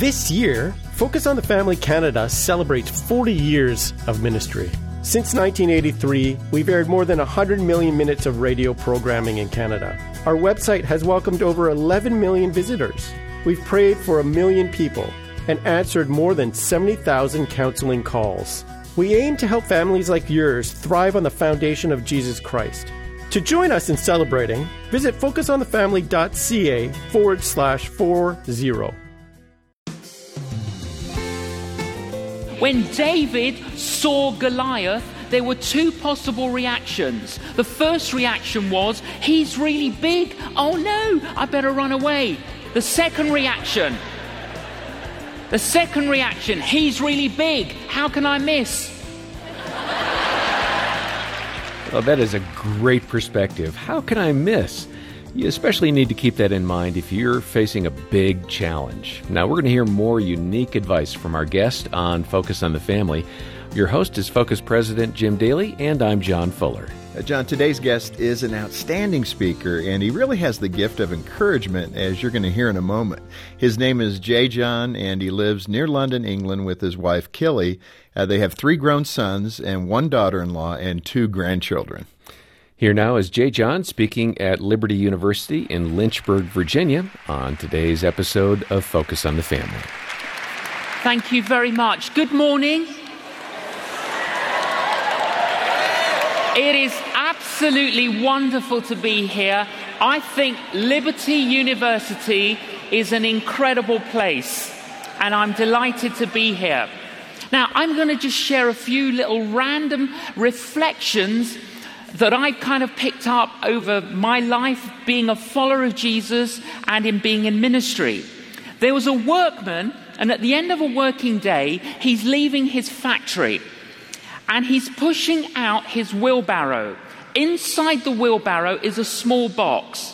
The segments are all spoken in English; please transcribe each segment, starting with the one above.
This year, Focus on the Family Canada celebrates 40 years of ministry. Since 1983, we've aired more than 100 million minutes of radio programming in Canada. Our website has welcomed over 11 million visitors. We've prayed for a million people and answered more than 70,000 counseling calls. We aim to help families like yours thrive on the foundation of Jesus Christ. To join us in celebrating, visit focusonthefamily.ca forward slash 40. When David saw Goliath, there were two possible reactions. The first reaction was, he's really big. Oh no, I better run away. The second reaction, the second reaction, he's really big. How can I miss? Well, that is a great perspective. How can I miss? You especially need to keep that in mind if you're facing a big challenge. Now, we're going to hear more unique advice from our guest on Focus on the Family. Your host is Focus President Jim Daly, and I'm John Fuller. Uh, John, today's guest is an outstanding speaker, and he really has the gift of encouragement, as you're going to hear in a moment. His name is J. John, and he lives near London, England, with his wife, Killy. Uh, they have three grown sons and one daughter in law and two grandchildren. Here now is J. John speaking at Liberty University in Lynchburg, Virginia, on today's episode of Focus on the Family. Thank you very much. Good morning. It is absolutely wonderful to be here. I think Liberty University is an incredible place, and I'm delighted to be here. Now, I'm going to just share a few little random reflections that I kind of picked up over my life being a follower of Jesus and in being in ministry. There was a workman, and at the end of a working day, he's leaving his factory and he's pushing out his wheelbarrow. Inside the wheelbarrow is a small box.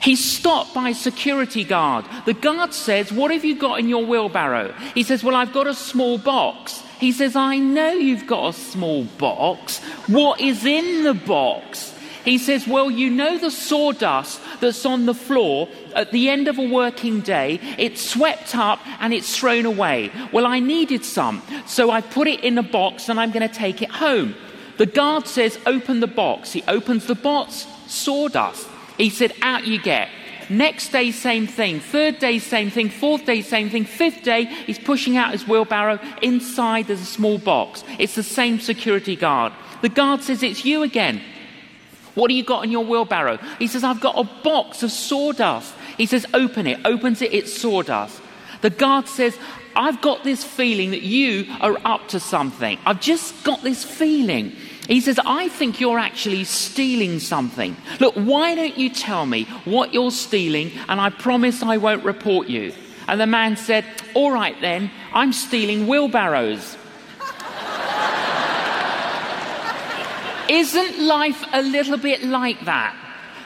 He's stopped by a security guard. The guard says, What have you got in your wheelbarrow? He says, Well, I've got a small box. He says, I know you've got a small box. What is in the box? He says, Well, you know the sawdust that's on the floor at the end of a working day? It's swept up and it's thrown away. Well, I needed some, so I put it in a box and I'm going to take it home. The guard says, Open the box. He opens the box, sawdust. He said, Out you get. Next day, same thing. Third day, same thing. Fourth day, same thing. Fifth day, he's pushing out his wheelbarrow. Inside, there's a small box. It's the same security guard. The guard says, It's you again. What do you got in your wheelbarrow? He says, I've got a box of sawdust. He says, Open it. Opens it, it's sawdust. The guard says, I've got this feeling that you are up to something. I've just got this feeling. He says, I think you're actually stealing something. Look, why don't you tell me what you're stealing and I promise I won't report you? And the man said, All right then, I'm stealing wheelbarrows. Isn't life a little bit like that?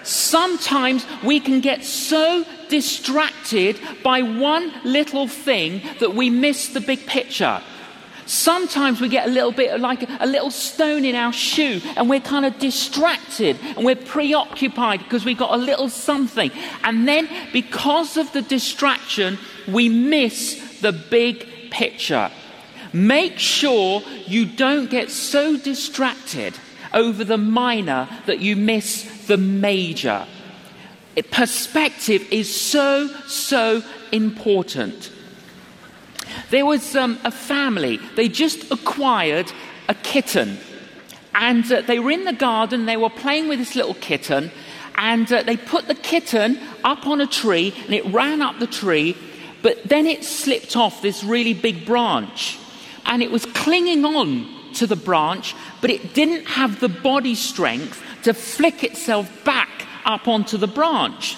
Sometimes we can get so distracted by one little thing that we miss the big picture. Sometimes we get a little bit like a little stone in our shoe and we're kind of distracted and we're preoccupied because we've got a little something. And then because of the distraction, we miss the big picture. Make sure you don't get so distracted over the minor that you miss the major. Perspective is so, so important. There was um, a family, they just acquired a kitten. And uh, they were in the garden, they were playing with this little kitten, and uh, they put the kitten up on a tree, and it ran up the tree, but then it slipped off this really big branch. And it was clinging on to the branch, but it didn't have the body strength to flick itself back up onto the branch.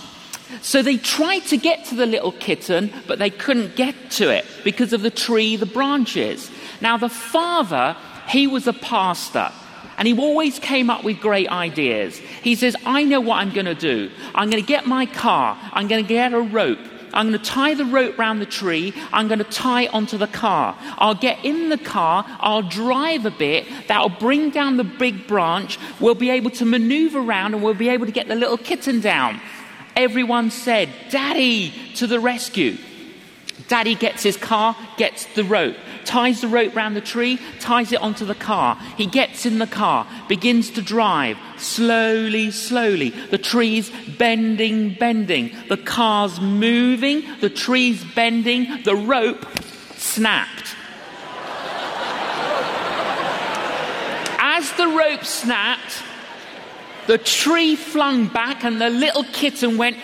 So they tried to get to the little kitten, but they couldn't get to it because of the tree, the branches. Now, the father, he was a pastor. And he always came up with great ideas. He says, I know what I'm going to do. I'm going to get my car. I'm going to get a rope. I'm going to tie the rope round the tree. I'm going to tie onto the car. I'll get in the car. I'll drive a bit. That'll bring down the big branch. We'll be able to maneuver around and we'll be able to get the little kitten down. Everyone said, Daddy, to the rescue. Daddy gets his car, gets the rope, ties the rope round the tree, ties it onto the car. He gets in the car, begins to drive, slowly, slowly. The tree's bending, bending. The car's moving, the tree's bending, the rope snapped. As the rope snapped, the tree flung back and the little kitten went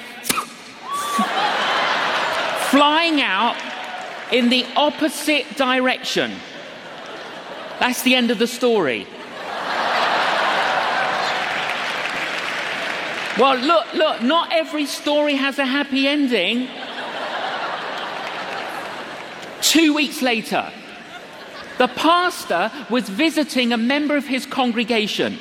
flying out in the opposite direction. That's the end of the story. Well, look, look, not every story has a happy ending. Two weeks later, the pastor was visiting a member of his congregation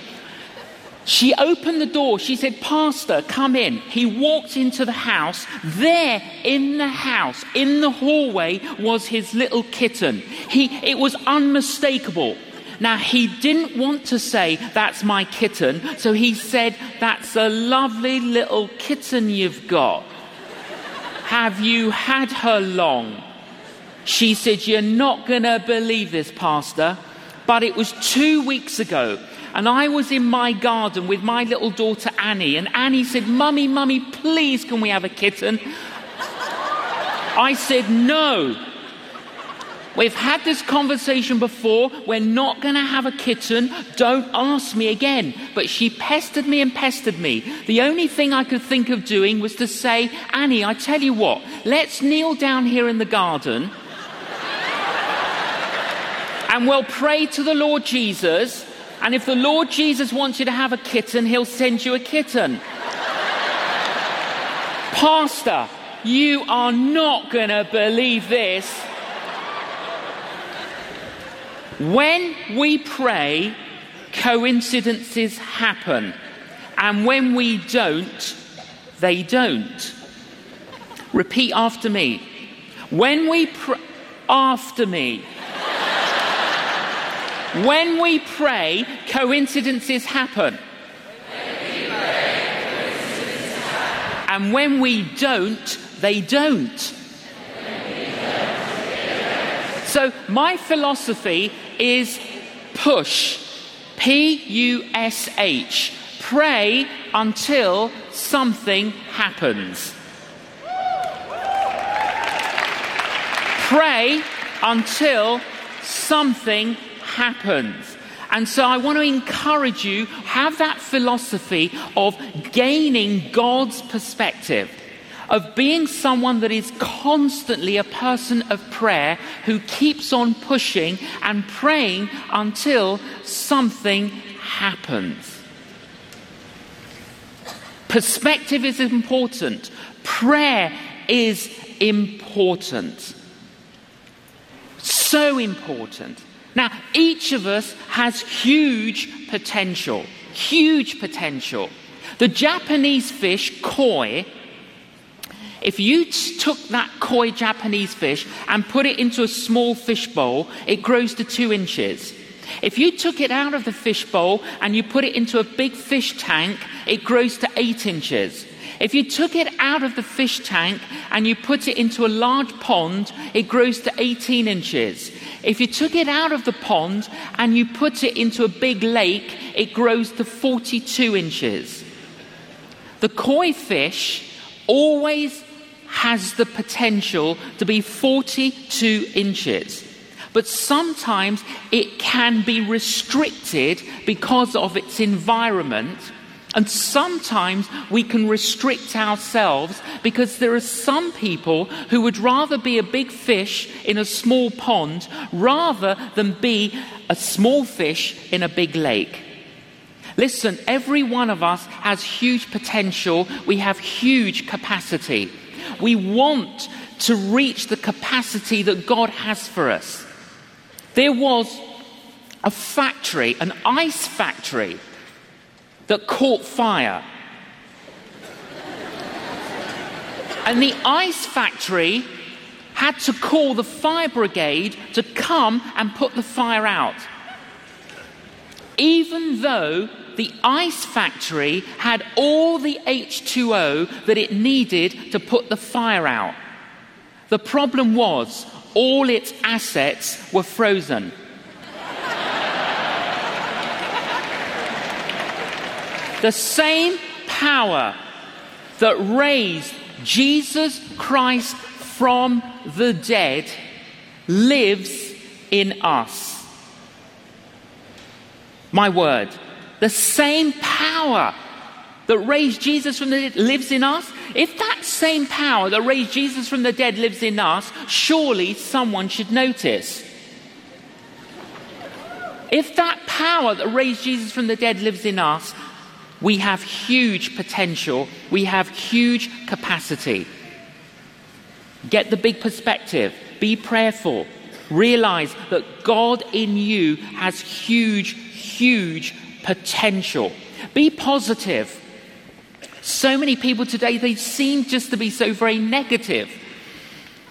she opened the door. She said, Pastor, come in. He walked into the house. There, in the house, in the hallway, was his little kitten. He, it was unmistakable. Now, he didn't want to say, That's my kitten. So he said, That's a lovely little kitten you've got. Have you had her long? She said, You're not going to believe this, Pastor. But it was two weeks ago and I was in my garden with my little daughter Annie, and Annie said, Mummy, Mummy, please can we have a kitten? I said, No. We've had this conversation before. We're not going to have a kitten. Don't ask me again. But she pestered me and pestered me. The only thing I could think of doing was to say, Annie, I tell you what, let's kneel down here in the garden and we'll pray to the Lord Jesus and if the Lord Jesus wants you to have a kitten, he'll send you a kitten. Pastor, you are not going to believe this. When we pray, coincidences happen. And when we don't, they don't. Repeat after me. When we pray, after me. When we pray, coincidences happen. And when we don't, they don't. So, my philosophy is push. P U S H. Pray until something happens. Pray until something happens. And so I want to encourage you, have that philosophy of gaining God's perspective, of being someone that is constantly a person of prayer who keeps on pushing and praying until something happens. Perspective is important. Prayer is important. So important. Now, each of us has huge potential, huge potential. The Japanese fish, koi, if you took that koi Japanese fish and put it into a small fish bowl, it grows to two inches. If you took it out of the fish bowl and you put it into a big fish tank, it grows to eight inches. If you took it out of the fish tank and you put it into a large pond, it grows to 18 inches. If you took it out of the pond and you put it into a big lake, it grows to 42 inches. The koi fish always has the potential to be 42 inches. But sometimes it can be restricted because of its environment and sometimes we can restrict ourselves because there are some people who would rather be a big fish in a small pond rather than be a small fish in a big lake. Listen, every one of us has huge potential, we have huge capacity. We want to reach the capacity that God has for us. There was a factory, an ice factory that caught fire. and the ice factory had to call the fire brigade to come and put the fire out. Even though the ice factory had all the H2O that it needed to put the fire out. The problem was all its assets were frozen. The same power that raised Jesus Christ from the dead lives in us. My word, the same power that raised Jesus from the dead lives in us. If that same power that raised Jesus from the dead lives in us, surely someone should notice. If that power that raised Jesus from the dead lives in us, we have huge potential, we have huge capacity. Get the big perspective, be prayerful, realize that God in you has huge, huge potential. Be positive. So many people today, they seem just to be so very negative.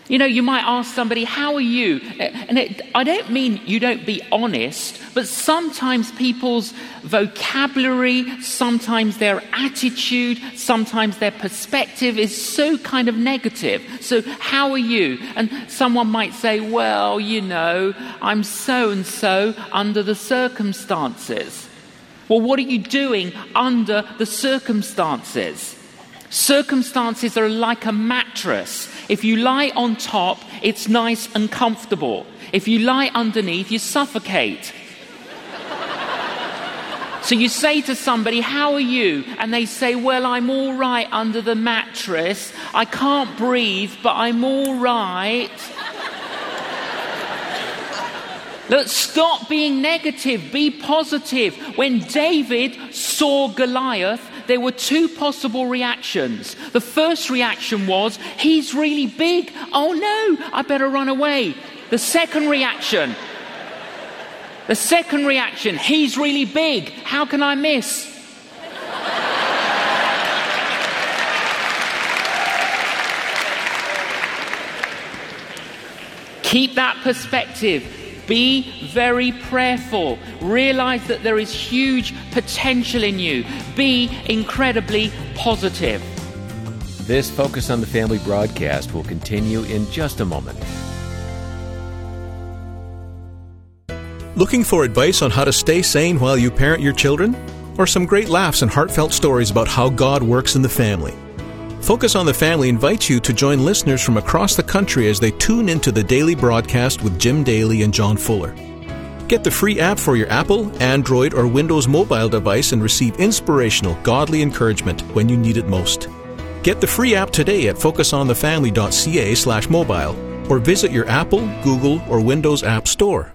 You know, you might ask somebody, How are you? And it, I don't mean you don't be honest, but sometimes people's vocabulary, sometimes their attitude, sometimes their perspective is so kind of negative. So, how are you? And someone might say, Well, you know, I'm so and so under the circumstances. Well, what are you doing under the circumstances? Circumstances are like a mattress. If you lie on top, it's nice and comfortable. If you lie underneath, you suffocate. so you say to somebody, How are you? And they say, Well, I'm all right under the mattress. I can't breathe, but I'm all right. Look, stop being negative, be positive. When David saw Goliath, there were two possible reactions. The first reaction was, he's really big. Oh no, I better run away. The second reaction, the second reaction, he's really big. How can I miss? Keep that perspective. Be very prayerful. Realize that there is huge potential in you. Be incredibly positive. This Focus on the Family broadcast will continue in just a moment. Looking for advice on how to stay sane while you parent your children? Or some great laughs and heartfelt stories about how God works in the family? Focus on the Family invites you to join listeners from across the country as they tune into the daily broadcast with Jim Daly and John Fuller. Get the free app for your Apple, Android, or Windows mobile device and receive inspirational, godly encouragement when you need it most. Get the free app today at focusonthefamily.ca slash mobile or visit your Apple, Google, or Windows App Store.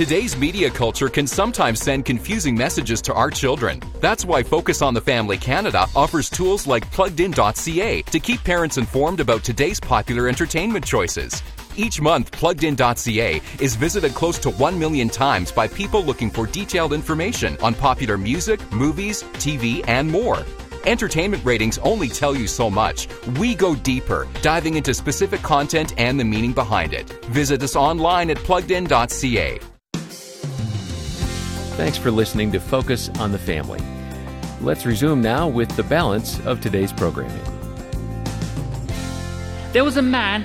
Today's media culture can sometimes send confusing messages to our children. That's why Focus on the Family Canada offers tools like pluggedin.ca to keep parents informed about today's popular entertainment choices. Each month, pluggedin.ca is visited close to 1 million times by people looking for detailed information on popular music, movies, TV, and more. Entertainment ratings only tell you so much. We go deeper, diving into specific content and the meaning behind it. Visit us online at pluggedin.ca. Thanks for listening to Focus on the Family. Let's resume now with the balance of today's programming. There was a man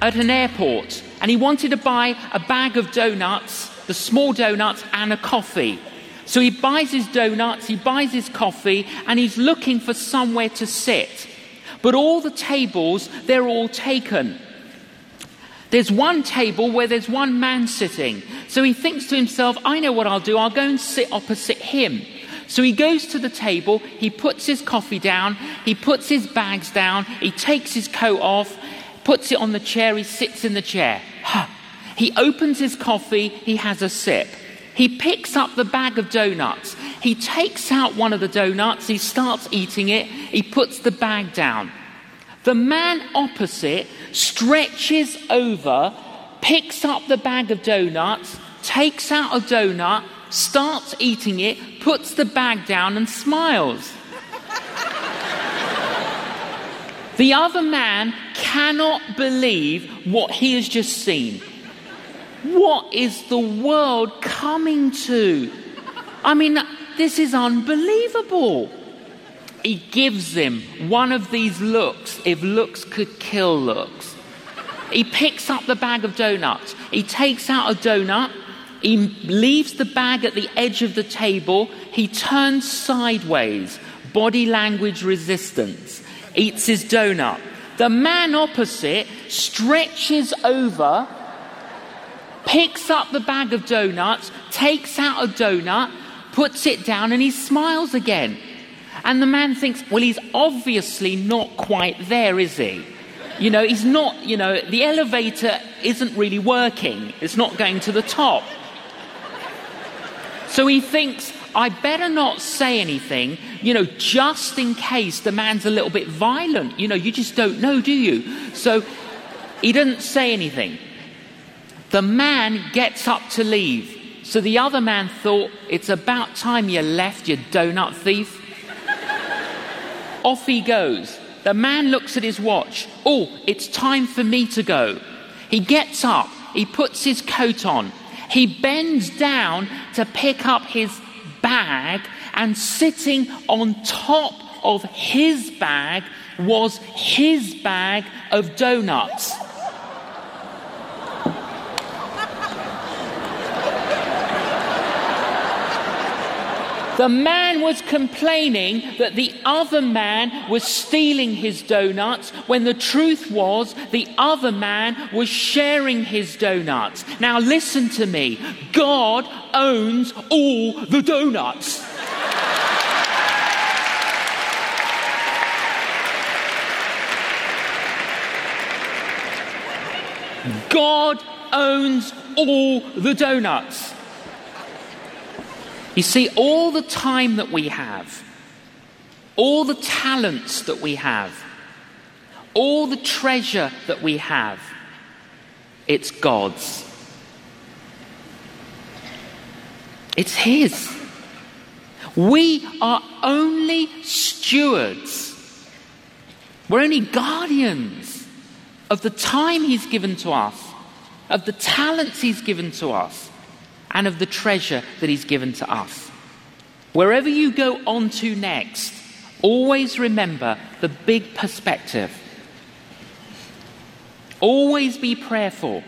at an airport and he wanted to buy a bag of donuts, the small donuts, and a coffee. So he buys his donuts, he buys his coffee, and he's looking for somewhere to sit. But all the tables, they're all taken. There's one table where there's one man sitting. So he thinks to himself, I know what I'll do. I'll go and sit opposite him. So he goes to the table, he puts his coffee down, he puts his bags down, he takes his coat off, puts it on the chair, he sits in the chair. He opens his coffee, he has a sip. He picks up the bag of donuts. He takes out one of the donuts, he starts eating it, he puts the bag down. The man opposite stretches over, picks up the bag of donuts, takes out a donut, starts eating it, puts the bag down, and smiles. the other man cannot believe what he has just seen. What is the world coming to? I mean, this is unbelievable. He gives him one of these looks, if looks could kill looks. He picks up the bag of donuts. He takes out a donut. He leaves the bag at the edge of the table. He turns sideways, body language resistance, eats his donut. The man opposite stretches over, picks up the bag of donuts, takes out a donut, puts it down, and he smiles again. And the man thinks, well, he's obviously not quite there, is he? You know, he's not, you know, the elevator isn't really working, it's not going to the top. So he thinks, I better not say anything, you know, just in case the man's a little bit violent. You know, you just don't know, do you? So he doesn't say anything. The man gets up to leave. So the other man thought, It's about time you left, you donut thief. Off he goes. The man looks at his watch. Oh, it's time for me to go. He gets up. He puts his coat on. He bends down to pick up his bag, and sitting on top of his bag was his bag of donuts. The man was complaining that the other man was stealing his donuts when the truth was the other man was sharing his donuts. Now, listen to me God owns all the donuts. God owns all the donuts. You see, all the time that we have, all the talents that we have, all the treasure that we have, it's God's. It's His. We are only stewards. We're only guardians of the time He's given to us, of the talents He's given to us and of the treasure that He's given to us. Wherever you go on to next, always remember the big perspective. Always be prayerful.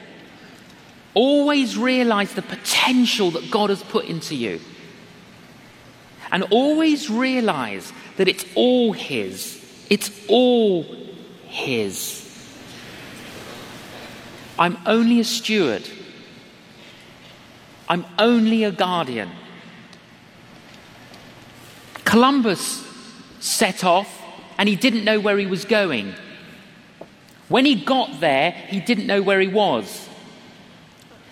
Always realize the potential that God has put into you. And always realize that it's all His. It's all His. I'm only a steward. I'm only a guardian. Columbus set off and he didn't know where he was going. When he got there, he didn't know where he was.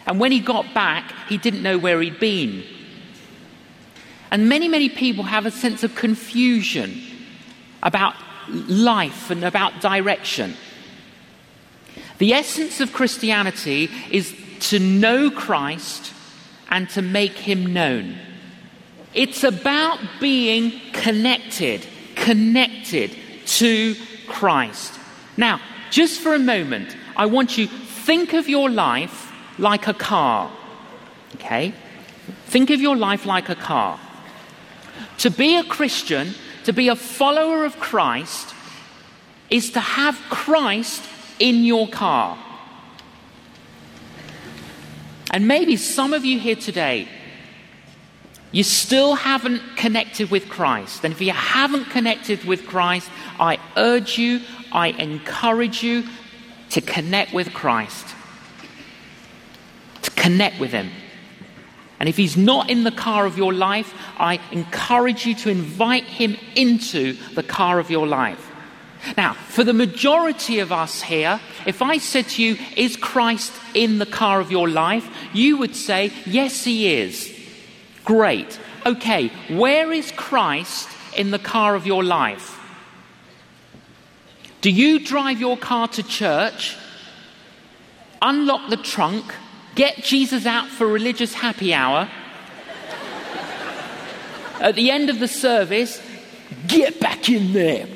And when he got back, he didn't know where he'd been. And many, many people have a sense of confusion about life and about direction. The essence of Christianity is to know Christ and to make him known. It's about being connected, connected to Christ. Now, just for a moment, I want you think of your life like a car. Okay? Think of your life like a car. To be a Christian, to be a follower of Christ, is to have Christ in your car. And maybe some of you here today, you still haven't connected with Christ. And if you haven't connected with Christ, I urge you, I encourage you to connect with Christ. To connect with Him. And if He's not in the car of your life, I encourage you to invite Him into the car of your life. Now, for the majority of us here, if I said to you, Is Christ in the car of your life? you would say, Yes, he is. Great. Okay, where is Christ in the car of your life? Do you drive your car to church, unlock the trunk, get Jesus out for religious happy hour? At the end of the service, get back in there.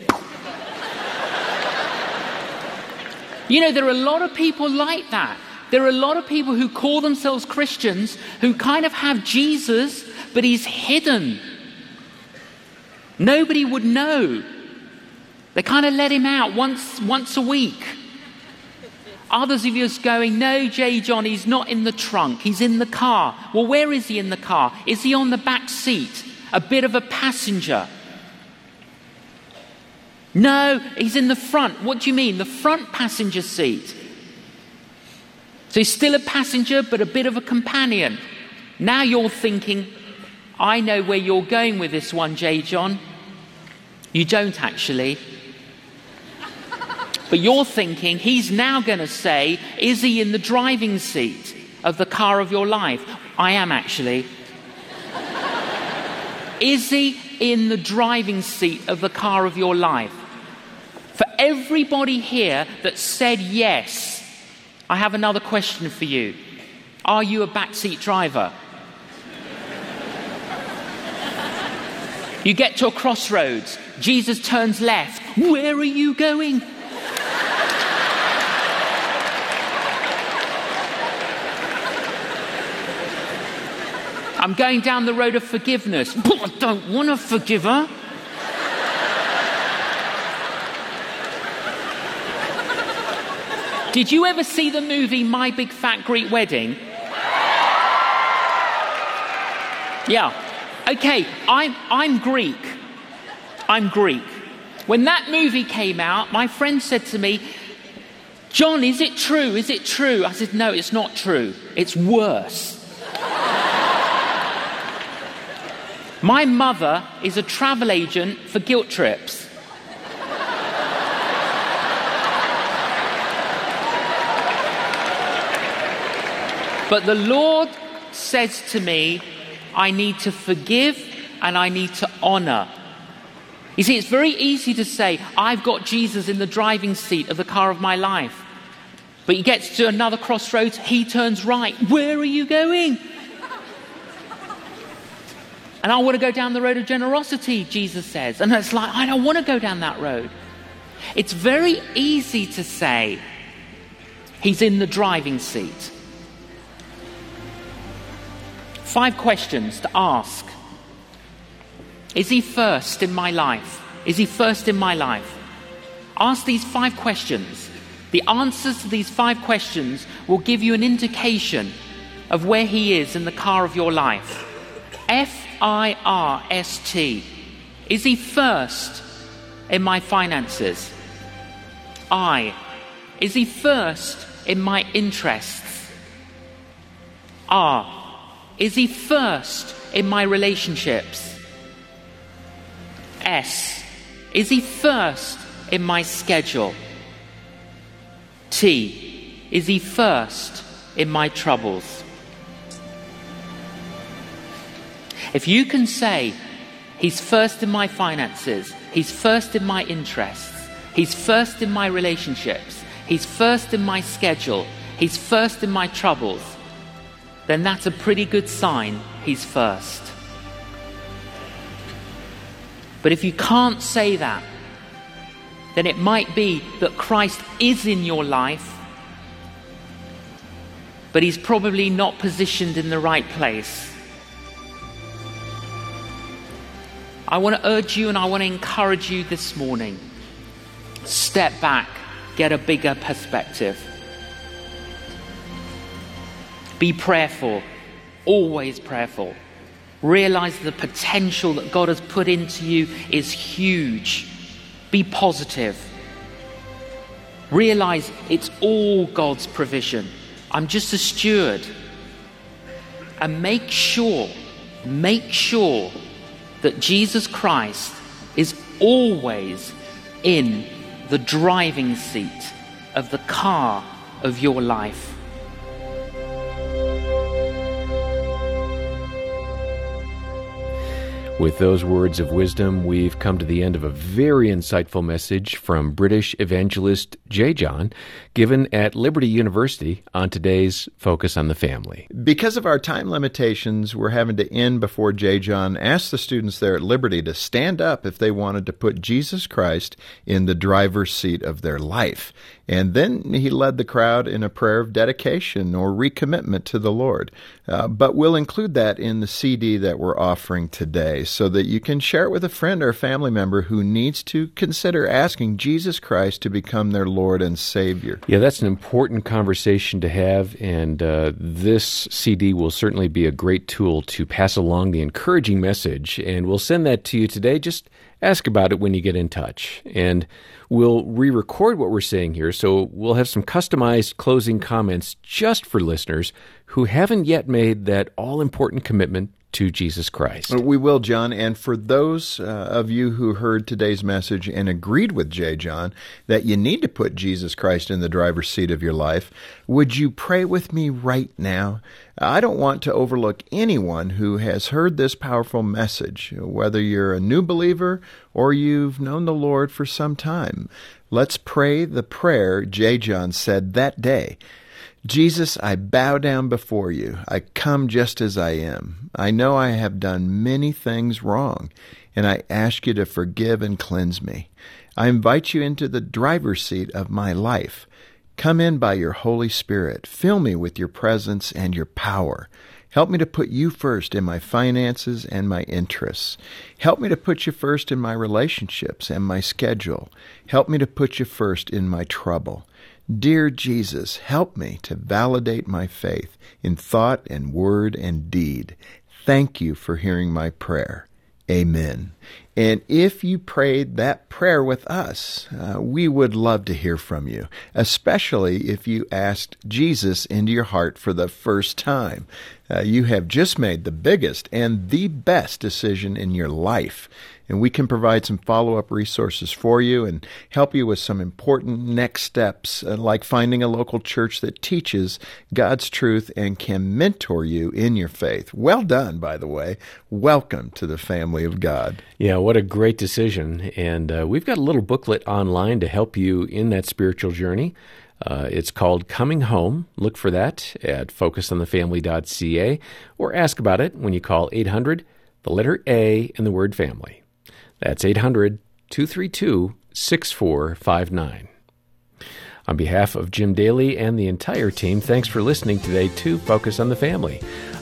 You know, there are a lot of people like that. There are a lot of people who call themselves Christians who kind of have Jesus, but he's hidden. Nobody would know. They kind of let him out once, once a week. Others of you are going, No, J. John, he's not in the trunk, he's in the car. Well, where is he in the car? Is he on the back seat? A bit of a passenger? No, he's in the front. What do you mean? The front passenger seat. So he's still a passenger, but a bit of a companion. Now you're thinking, I know where you're going with this one, J. John. You don't actually. But you're thinking, he's now going to say, Is he in the driving seat of the car of your life? I am actually. Is he in the driving seat of the car of your life? Everybody here that said yes, I have another question for you. Are you a backseat driver? You get to a crossroads. Jesus turns left. Where are you going? I'm going down the road of forgiveness. I don't want to forgive her. Did you ever see the movie My Big Fat Greek Wedding? Yeah. Okay, I'm, I'm Greek. I'm Greek. When that movie came out, my friend said to me, John, is it true? Is it true? I said, No, it's not true. It's worse. my mother is a travel agent for guilt trips. But the Lord says to me, I need to forgive and I need to honor. You see, it's very easy to say, I've got Jesus in the driving seat of the car of my life. But he gets to another crossroads, he turns right. Where are you going? And I want to go down the road of generosity, Jesus says. And it's like, I don't want to go down that road. It's very easy to say, He's in the driving seat. Five questions to ask. Is he first in my life? Is he first in my life? Ask these five questions. The answers to these five questions will give you an indication of where he is in the car of your life. F I R S T. Is he first in my finances? I. Is he first in my interests? R. Is he first in my relationships? S. Is he first in my schedule? T. Is he first in my troubles? If you can say, He's first in my finances, He's first in my interests, He's first in my relationships, He's first in my schedule, He's first in my troubles, then that's a pretty good sign he's first. But if you can't say that, then it might be that Christ is in your life, but he's probably not positioned in the right place. I want to urge you and I want to encourage you this morning. Step back, get a bigger perspective. Be prayerful, always prayerful. Realize the potential that God has put into you is huge. Be positive. Realize it's all God's provision. I'm just a steward. And make sure, make sure that Jesus Christ is always in the driving seat of the car of your life. With those words of wisdom, we've come to the end of a very insightful message from British evangelist J. John, given at Liberty University on today's Focus on the Family. Because of our time limitations, we're having to end before J. John asked the students there at Liberty to stand up if they wanted to put Jesus Christ in the driver's seat of their life. And then he led the crowd in a prayer of dedication or recommitment to the Lord. Uh, but we'll include that in the CD that we're offering today so that you can share it with a friend or a family member who needs to consider asking Jesus Christ to become their Lord and Savior. Yeah, that's an important conversation to have, and uh, this CD will certainly be a great tool to pass along the encouraging message. And we'll send that to you today. Just ask about it when you get in touch. And we'll re record what we're saying here, so we'll have some customized closing comments just for listeners who haven't yet made that all important commitment to Jesus Christ. We will, John. And for those uh, of you who heard today's message and agreed with J. John that you need to put Jesus Christ in the driver's seat of your life, would you pray with me right now? I don't want to overlook anyone who has heard this powerful message, whether you're a new believer or you've known the Lord for some time. Let's pray the prayer J. John said that day. Jesus, I bow down before you. I come just as I am. I know I have done many things wrong, and I ask you to forgive and cleanse me. I invite you into the driver's seat of my life. Come in by your Holy Spirit. Fill me with your presence and your power. Help me to put you first in my finances and my interests. Help me to put you first in my relationships and my schedule. Help me to put you first in my trouble. Dear Jesus, help me to validate my faith in thought and word and deed. Thank you for hearing my prayer. Amen. And if you prayed that prayer with us, uh, we would love to hear from you, especially if you asked Jesus into your heart for the first time. Uh, you have just made the biggest and the best decision in your life and we can provide some follow up resources for you and help you with some important next steps, uh, like finding a local church that teaches God's truth and can mentor you in your faith. Well done, by the way. Welcome to the family of God. Yeah, what a great decision. And uh, we've got a little booklet online to help you in that spiritual journey. Uh, it's called Coming Home. Look for that at focusonthefamily.ca or ask about it when you call 800, the letter A, and the word family. That's 800 232 6459. On behalf of Jim Daly and the entire team, thanks for listening today to Focus on the Family.